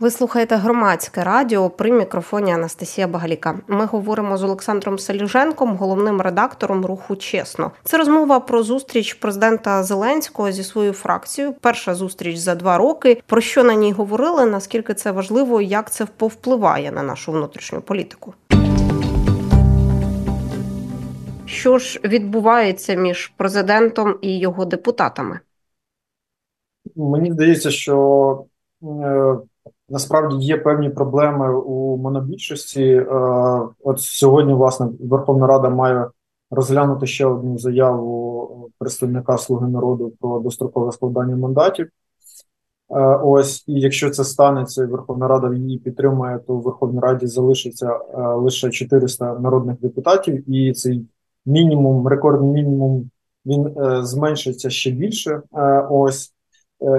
Ви слухаєте громадське радіо при мікрофоні Анастасія Багаліка. Ми говоримо з Олександром Селюженком, головним редактором руху Чесно. Це розмова про зустріч президента Зеленського зі своєю фракцією. Перша зустріч за два роки. Про що на ній говорили? Наскільки це важливо, як це повпливає на нашу внутрішню політику? Що ж відбувається між президентом і його депутатами? Мені здається, що е, Насправді є певні проблеми у монобільшості. Е, от сьогодні, власне, Верховна Рада має розглянути ще одну заяву представника Слуги народу про дострокове складання мандатів. Е, ось, і якщо це станеться, Верховна Рада її підтримує, то в Верховній Раді залишиться е, лише 400 народних депутатів, і цей мінімум, рекордний мінімум, він зменшиться ще більше. Ось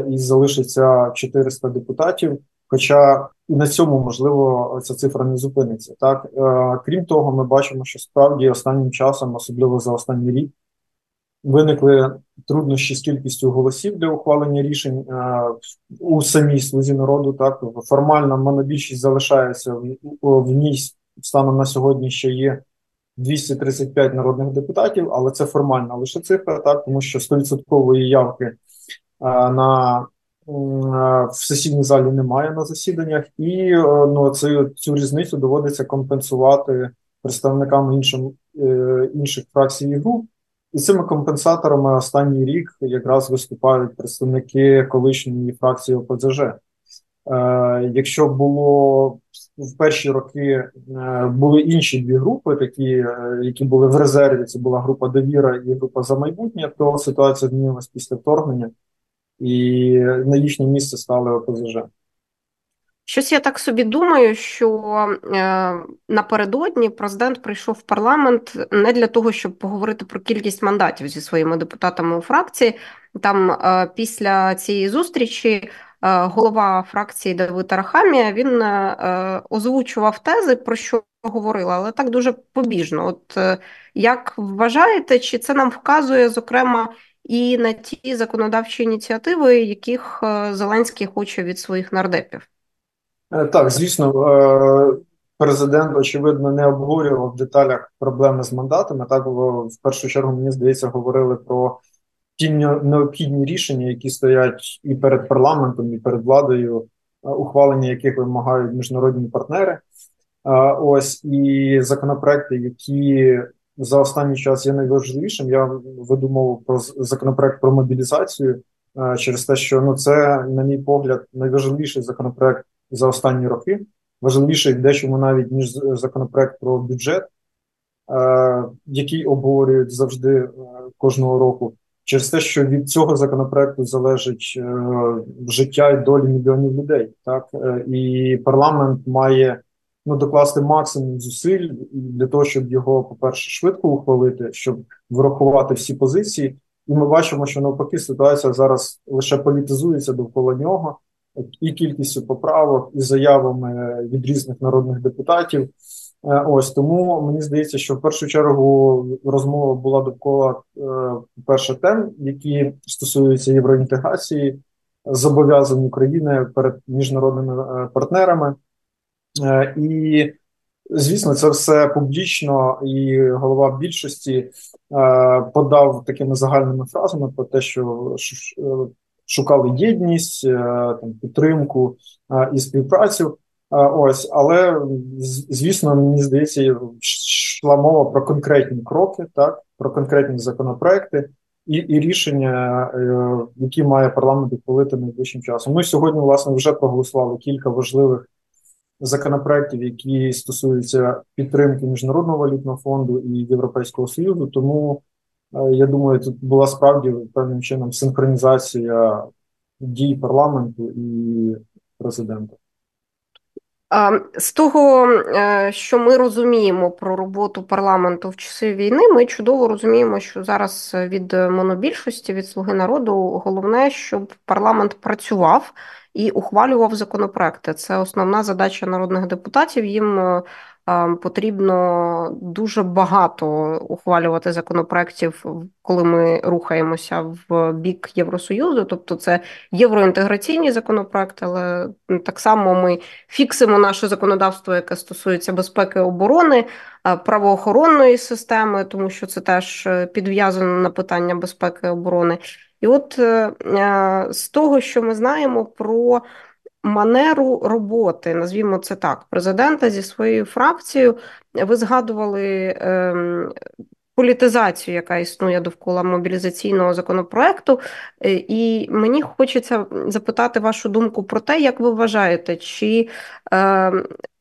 і залишиться 400 депутатів. Хоча і на цьому можливо ця цифра не зупиниться. Так е, крім того, ми бачимо, що справді останнім часом, особливо за останній рік, виникли труднощі з кількістю голосів для ухвалення рішень е, у самій слузі народу. Так формально монобільшість залишається в, в ній станом на сьогодні ще є 235 народних депутатів, але це формальна лише цифра, так тому що 100% явки е, на в сесійній залі немає на засіданнях, і е, ну цю, цю різницю доводиться компенсувати представникам іншим, е, інших фракцій і груп. І цими компенсаторами останній рік якраз виступають представники колишньої фракції ОПЗЖ. Е, якщо було в перші роки були інші дві групи, такі, які були в резерві, це була група довіра і група за майбутнє, то ситуація змінилась після вторгнення і на їхнє місце стали ОПЗЖ. Щось я так собі думаю, що е, напередодні президент прийшов в парламент не для того, щоб поговорити про кількість мандатів зі своїми депутатами у фракції. Там е, після цієї зустрічі е, голова фракції Давид Арахамія він е, озвучував тези, про що говорила, але так дуже побіжно. От е, як вважаєте, чи це нам вказує зокрема? І на ті законодавчі ініціативи, яких е, Зеленський хоче від своїх нардепів. Е, так, звісно, е, президент очевидно не обговорював в деталях проблеми з мандатами. Так в першу чергу мені здається говорили про ті необхідні рішення, які стоять і перед парламентом, і перед владою, ухвалення яких вимагають міжнародні партнери. Ось і законопроекти, які за останній час є найважливішим. Я веду мову про законопроект про мобілізацію е, через те, що ну це, на мій погляд, найважливіший законопроект за останні роки. Важливіший дечому навіть ніж законопроект про бюджет, е, який обговорюють завжди е, кожного року, через те, що від цього законопроекту залежить життя і долі мільйонів людей, так і парламент має ну, докласти максимум зусиль для того, щоб його, по-перше, швидко ухвалити, щоб врахувати всі позиції. І ми бачимо, що навпаки ситуація зараз лише політизується довкола нього, і кількістю поправок, і заявами від різних народних депутатів. Е, ось тому мені здається, що в першу чергу розмова була довкола е, перше тем, які стосуються євроінтеграції, зобов'язань України перед міжнародними е, партнерами. Е, і, звісно, це все публічно, і голова більшості е, подав такими загальними фразами про те, що е, шукали єдність, там підтримку і співпрацю. Ось, але звісно, мені здається, йшла мова про конкретні кроки, так про конкретні законопроекти і і рішення, які має парламент ухвалити найближчим часом. Ми сьогодні, власне, вже проголосували кілька важливих законопроєктів, які стосуються підтримки міжнародного валютного фонду і Європейського союзу. Тому е, я думаю, тут була справді певним чином синхронізація дій парламенту і президента. З того, е, що ми розуміємо про роботу парламенту в часи війни, ми чудово розуміємо, що зараз від монобільшості від слуги народу головне, щоб парламент працював і ухвалював законопроекти. Це основна задача народних депутатів. Їм е, потрібно дуже багато ухвалювати законопроєктів, коли ми рухаємося в бік Євросоюзу, тобто це євроінтеграційні законопроекти, але так само ми фіксимо наше законодавство, яке стосується безпеки оборони, правоохоронної системи, тому що це теж е, підв'язано на питання безпеки і оборони. І от е, е, з того, що ми знаємо про манеру роботи, назвімо це так, президента зі своєю фракцією, ви згадували ем, політизацію, яка існує довкола мобілізаційного законопроекту. Е, і мені хочеться запитати вашу думку про те, як ви вважаєте, чи е,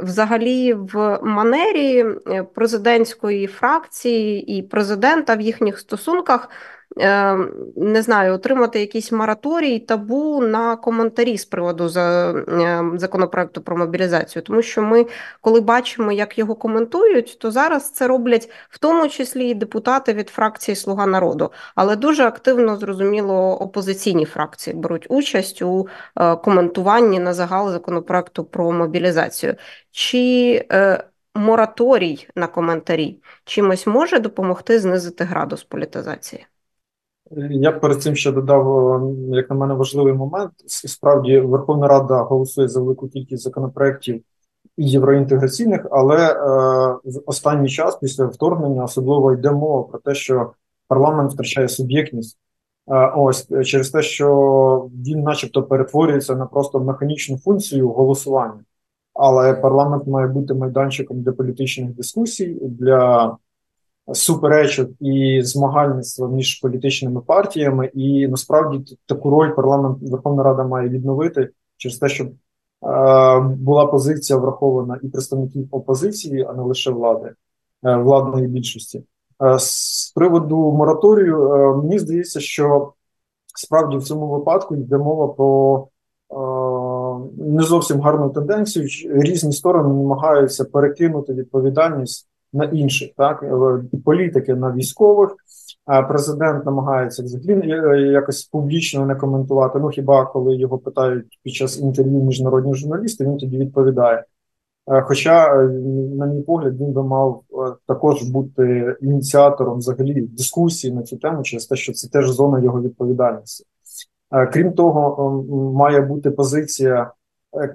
взагалі в манері е, президентської фракції і президента в їхніх стосунках не знаю, отримати якийсь мораторій табу на коментарі з приводу ем, законопроекту про мобілізацію, тому що ми, коли бачимо, як його коментують, то зараз це роблять в тому числі і депутати від фракції Слуга народу, але дуже активно зрозуміло опозиційні фракції беруть участь у е, коментуванні на загал законопроекту про мобілізацію. Чи е, Мораторій на коментарі чимось може допомогти знизити градус політизації. Я б перед цим ще додав, е, як на мене, важливий момент. Справді, Верховна Рада голосує за велику кількість законопроєктів євроінтеграційних, але е, в останній час після вторгнення особливо йде мова про те, що парламент втрачає суб'єктність. Е, ось через те, що він, начебто, перетворюється на просто механічну функцію голосування. Але парламент має бути майданчиком для політичних дискусій, для суперечок і змагальництва між політичними партіями, і насправді таку роль парламент Верховна Рада має відновити через те, щоб е, була позиція врахована і представників опозиції, а не лише влади, е, владної більшості. Е, з приводу мораторію, е, мені здається, що справді в цьому випадку йде мова про. Е, не зовсім гарну тенденцію. Різні сторони намагаються перекинути відповідальність на інших, так е, політики на військових. А президент намагається взагалі е, якось публічно не коментувати. Ну хіба коли його питають під час інтерв'ю міжнародні журналісти, він тоді відповідає. Е, хоча, на мій погляд, він би мав також бути ініціатором взагалі дискусії на цю тему, через те, що це теж зона його відповідальності. Крім того, має бути позиція Е,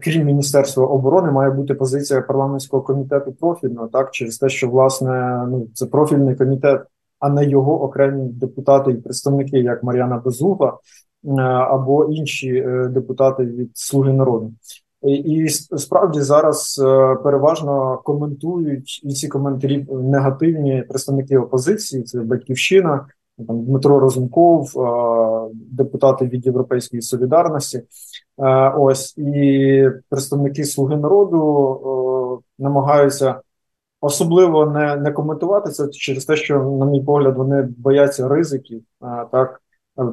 крім Міністерства оборони, має бути позиція парламентського комітету профільного, так через те, що власне ну це профільний комітет, а не його окремі депутати і представники, як Мар'яна Безугла е, або інші е, депутати від Слуги народу. І справді зараз переважно коментують і ці коментарі негативні представники опозиції. Це батьківщина, там Дмитро Розумков, депутати від Європейської солідарності. Ось і представники Слуги народу намагаються особливо не не коментувати це через те, що, на мій погляд, вони бояться ризиків. Так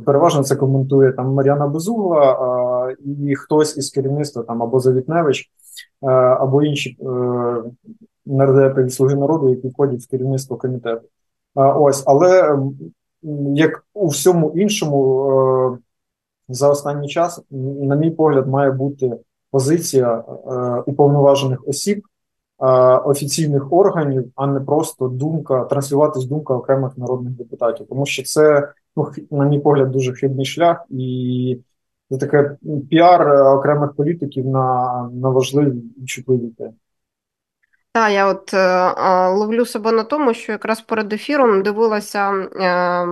переважно це коментує там Мар'яна Безугла і хтось із керівництва там або Завітневич, або інші е, нардепи від Слуги народу, які входять в керівництво комітету. Ось, але як у всьому іншому, е, за останній час, на мій погляд, має бути позиція е, уповноважених осіб, е, офіційних органів, а не просто думка, транслюватись думка окремих народних депутатів, тому що це, ну, на мій погляд, дуже хибний шлях і це таке піар окремих політиків на, на важливі і чутливі теми. Так, я от е, ловлю себе на тому, що якраз перед ефіром дивилася е,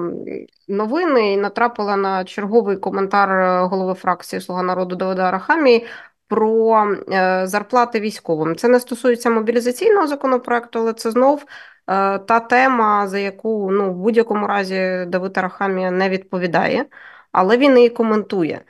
новини і натрапила на черговий коментар е, голови фракції Слуга народу Давида Арахамії про е, зарплати військовим. Це не стосується мобілізаційного законопроекту, але це знов е, та тема, за яку ну в будь-якому разі Давид Арахамія не відповідає, але він її коментує.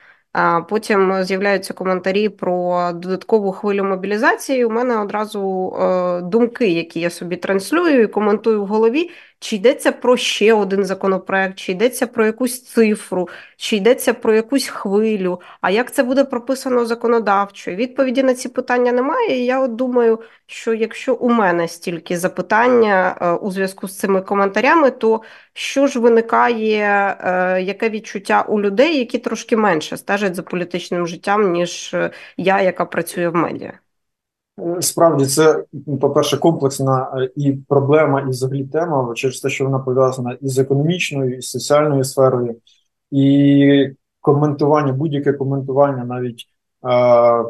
Потім з'являються коментарі про додаткову хвилю мобілізації. У мене одразу е, думки, які я собі транслюю і коментую в голові. Чи йдеться про ще один законопроект, чи йдеться про якусь цифру, чи йдеться про якусь хвилю, а як це буде прописано законодавчо? Відповіді на ці питання немає. І я от думаю, що якщо у мене стільки запитання е, у зв'язку з цими коментарями, то що ж виникає, е, яке відчуття у людей, які трошки менше стежать за політичним життям, ніж я, яка працює в медіа? Справді, це, по-перше, комплексна і проблема, і взагалі тема через те, що вона пов'язана із економічною, і соціальною сферою, і коментування, будь-яке коментування навіть е,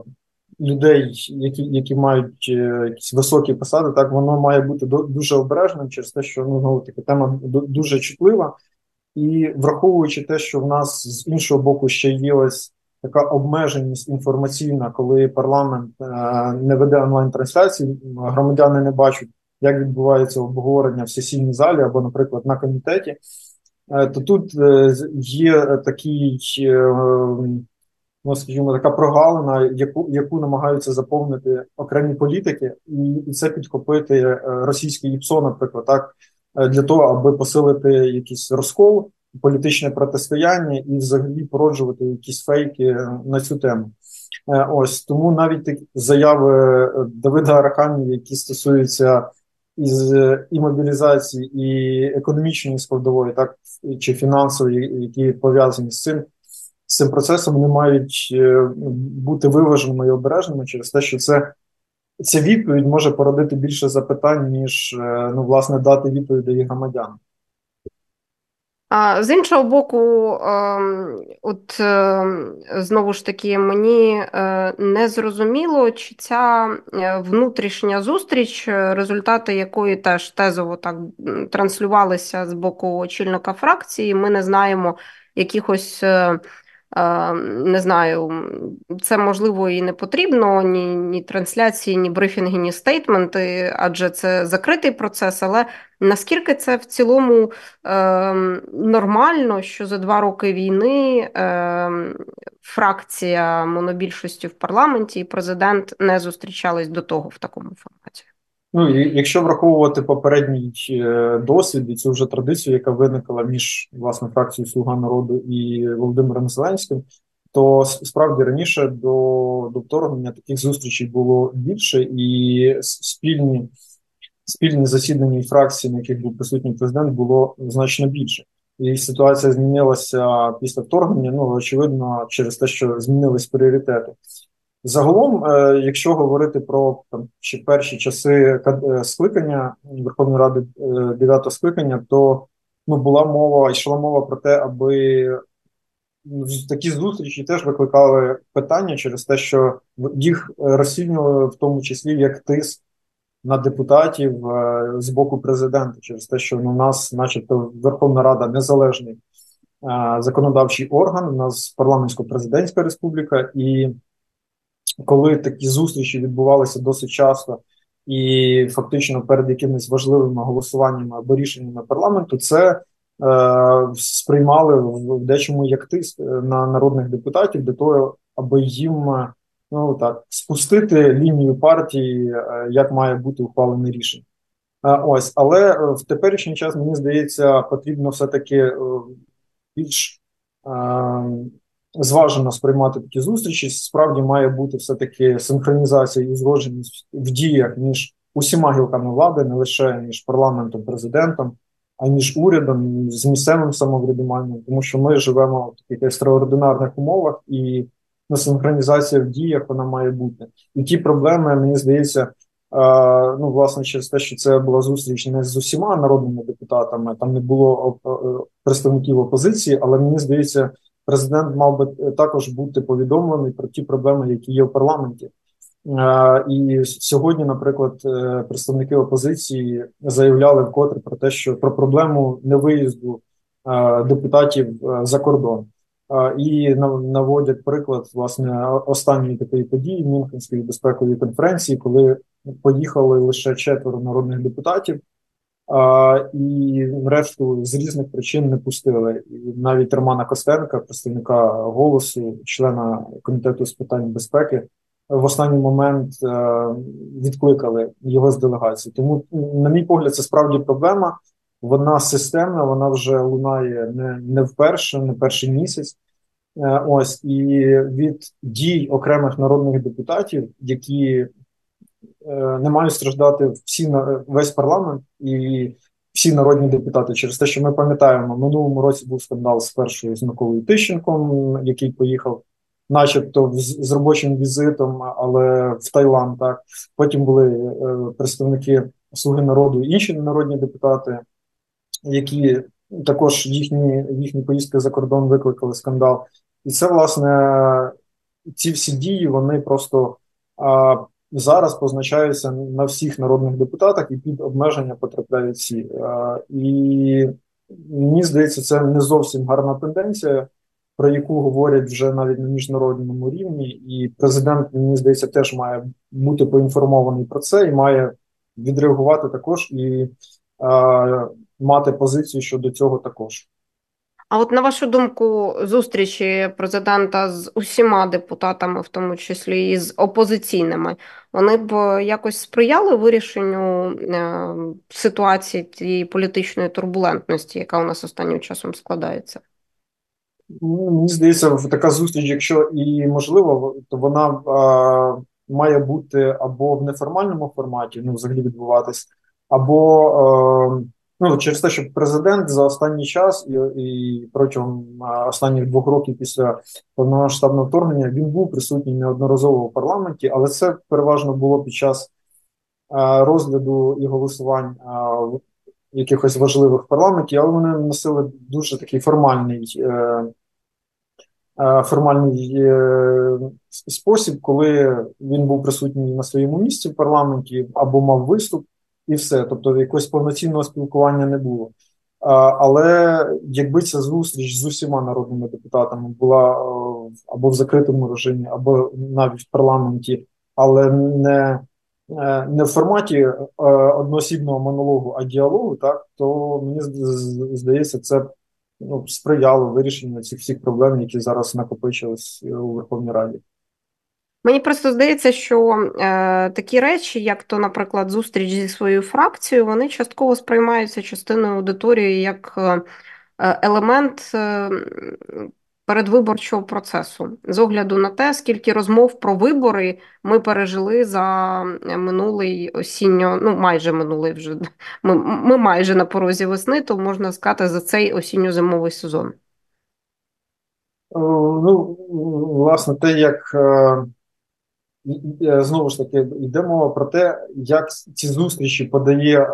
людей, які які мають е, якісь високі посади, так воно має бути дуже обережним через те, що ну знову таки тема дуже чутлива, і враховуючи те, що в нас з іншого боку ще є ось така обмеженість інформаційна, коли парламент е, не веде онлайн-трансляції, громадяни не бачать, як відбувається обговорення в сесійній залі або, наприклад, на комітеті. Е, то тут е, є такий, ну скажімо, така прогалина, яку яку намагаються заповнити окремі політики, і це підхопити російське ІПСО, наприклад, так для того, аби посилити якийсь розкол політичне протистояння і взагалі породжувати якісь фейки на цю тему. Е, ось тому навіть заяви Давида Арахамі, які стосуються із і мобілізації, і економічної складової, так чи фінансової, які пов'язані з цим з цим процесом, вони мають е, бути виваженими і обережними через те, що це. Ця відповідь може породити більше запитань, ніж е, ну, власне дати відповіді громадянам. З іншого боку, ем, от ем, знову ж таки, мені е, не зрозуміло, чи ця е, внутрішня зустріч, результати якої теж тезово так транслювалися з боку очільника фракції, ми не знаємо якихось. Е, не знаю, це можливо і не потрібно ні ні трансляції, ні брифінги, ні стейтменти, адже це закритий процес. Але наскільки це в цілому е, нормально, що за два роки війни е, фракція монобільшості в парламенті і президент не зустрічались до того в такому форматі? Ну якщо враховувати попередній е, досвід і цю вже традицію, яка виникла між власне фракцією Слуга народу і Володимиром Зеленським, то справді раніше до до вторгнення таких зустрічей було більше, і спільні спільні засідання і фракції, на яких був присутній президент, було значно більше. І ситуація змінилася після вторгнення. Ну очевидно, через те, що змінились пріоритети. Загалом, е, якщо говорити про там ще перші часи е, скликання Верховної Ради е, дев'ятого скликання, то ну була мова, йшла мова про те, аби ну, такі зустрічі теж викликали питання через те, що їх розцінювали в тому числі як тиск на депутатів з боку президента, через те, що ну, у нас, начебто, Верховна Рада незалежний законодавчий орган, у нас парламентсько-президентська республіка і коли такі зустрічі відбувалися досить часто, і фактично перед якимись важливими голосуваннями або рішеннями парламенту, це е, сприймали в дечому як тиск е, на народних депутатів для того, аби їм е, ну так спустити лінію партії, е, як має бути ухвалене рішення. Ось, але в теперішній час мені здається, потрібно все таки більш зважено сприймати такі зустрічі. Справді має бути все таки синхронізація і узгодженість в діях між усіма гілками влади, не лише між парламентом, президентом, а між урядом з місцевим самоврядуванням, тому що ми живемо в таких екстраординарних умовах, і на синхронізація в діях вона має бути. І ті проблеми, мені здається. Ну, власне, через те, що це була зустріч не з усіма народними депутатами, там не було представників опозиції, але мені здається, президент мав би е, також бути повідомлений про ті проблеми, які є в парламенті. Е, і сьогодні, наприклад, е, представники опозиції заявляли вкотре про те, що про проблему невиїзду депутатів за кордон. І наводять приклад власне останньої такої події Мюнхенської безпекової конференції, коли поїхали лише четверо народних депутатів і решту з різних причин не пустили. І навіть Романа Костенка, представника голосу, члена комітету з питань безпеки, в останній момент е, відкликали його з делегації. Тому, на мій погляд, це справді проблема. Вона системна, вона вже лунає не не вперше, не перший місяць. Е, ось і від дій окремих народних депутатів, які не мають страждати всі весь парламент і всі народні депутати через те, що ми пам'ятаємо, минулому році був скандал з першою з Миколою Тищенком, який поїхав начебто з робочим візитом, але в Таїланд. Так потім були представники Слуги народу, інші народні депутати, які також їхні їхні поїздки за кордон викликали скандал. І це власне ці всі дії вони просто а, зараз позначаються на всіх народних депутатах і під обмеження потрапляють всі. А, і мені здається, це не зовсім гарна тенденція, про яку говорять вже навіть на міжнародному рівні, і президент мені здається теж має бути поінформований про це і має відреагувати також і е, мати позицію щодо цього також. А от на вашу думку, зустрічі президента з усіма депутатами, в тому числі і з опозиційними, вони б якось сприяли вирішенню е, ситуації тієї політичної турбулентності, яка у нас останнім часом складається? Ну, мені здається, така зустріч, якщо і можливо, то вона а, має бути або в неформальному форматі, ну взагалі відбуватись, або а, ну через те, що президент за останній час і і протягом останніх двох років після повномасштабного вторгнення він був присутній неодноразово в парламенті, але це переважно було під час розгляду і голосувань а, якихось важливих в парламенті, але вони носили дуже такий формальний. Е, формальний е, спосіб, коли він був присутній на своєму місці в парламенті або мав виступ, і все. Тобто, якогось повноцінного спілкування не було. Е, але якби ця зустріч з усіма народними депутатами була або в закритому режимі, або навіть в парламенті, але не не в форматі одноосібного монологу, а діалогу, так то мені здається, це ну, сприяло вирішенню цих всіх проблем, які зараз накопичились е, у Верховній Раді. Мені просто здається, що е, такі речі, як то, наприклад, зустріч зі своєю фракцією, вони частково сприймаються частиною аудиторії як е, елемент е, передвиборчого процесу з огляду на те, скільки розмов про вибори ми пережили за минулий осінньо, ну майже минулий вже ми, ми майже на порозі весни, то можна сказати за цей осінньо-зимовий сезон. Ну, власне, те, як е, знову ж таки йде мова про те, як ці зустрічі подає е,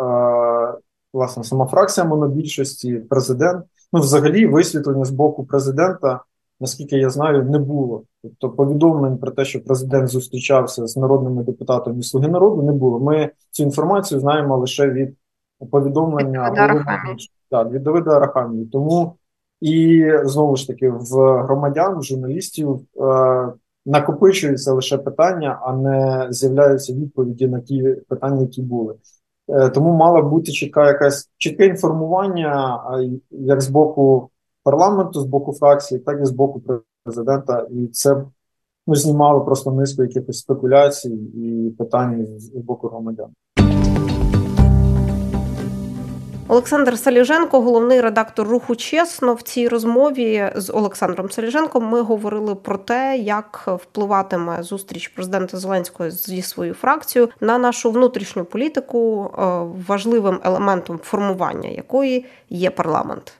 власне сама фракція монобільшості, президент. Ну, взагалі, висвітлення з боку президента, наскільки я знаю, не було. Тобто, повідомлень про те, що президент зустрічався з народними депутатами Слуги народу, не було. Ми цю інформацію знаємо лише від повідомлення від, від Давида Арахамії. Тому і знову ж таки в громадян, в журналістів е, накопичуються лише питання, а не з'являються відповіді на ті питання, які були. Е, тому мала бути чітка якась чітке інформування, як з боку парламенту, з боку фракції, так і з боку президента. І це ну, знімало просто низку якихось спекуляцій і питань з боку громадян. Олександр Саліженко, головний редактор руху чесно. В цій розмові з Олександром Саліженком ми говорили про те, як впливатиме зустріч президента Зеленського зі своєю фракцією на нашу внутрішню політику, е, важливим елементом формування якої є парламент.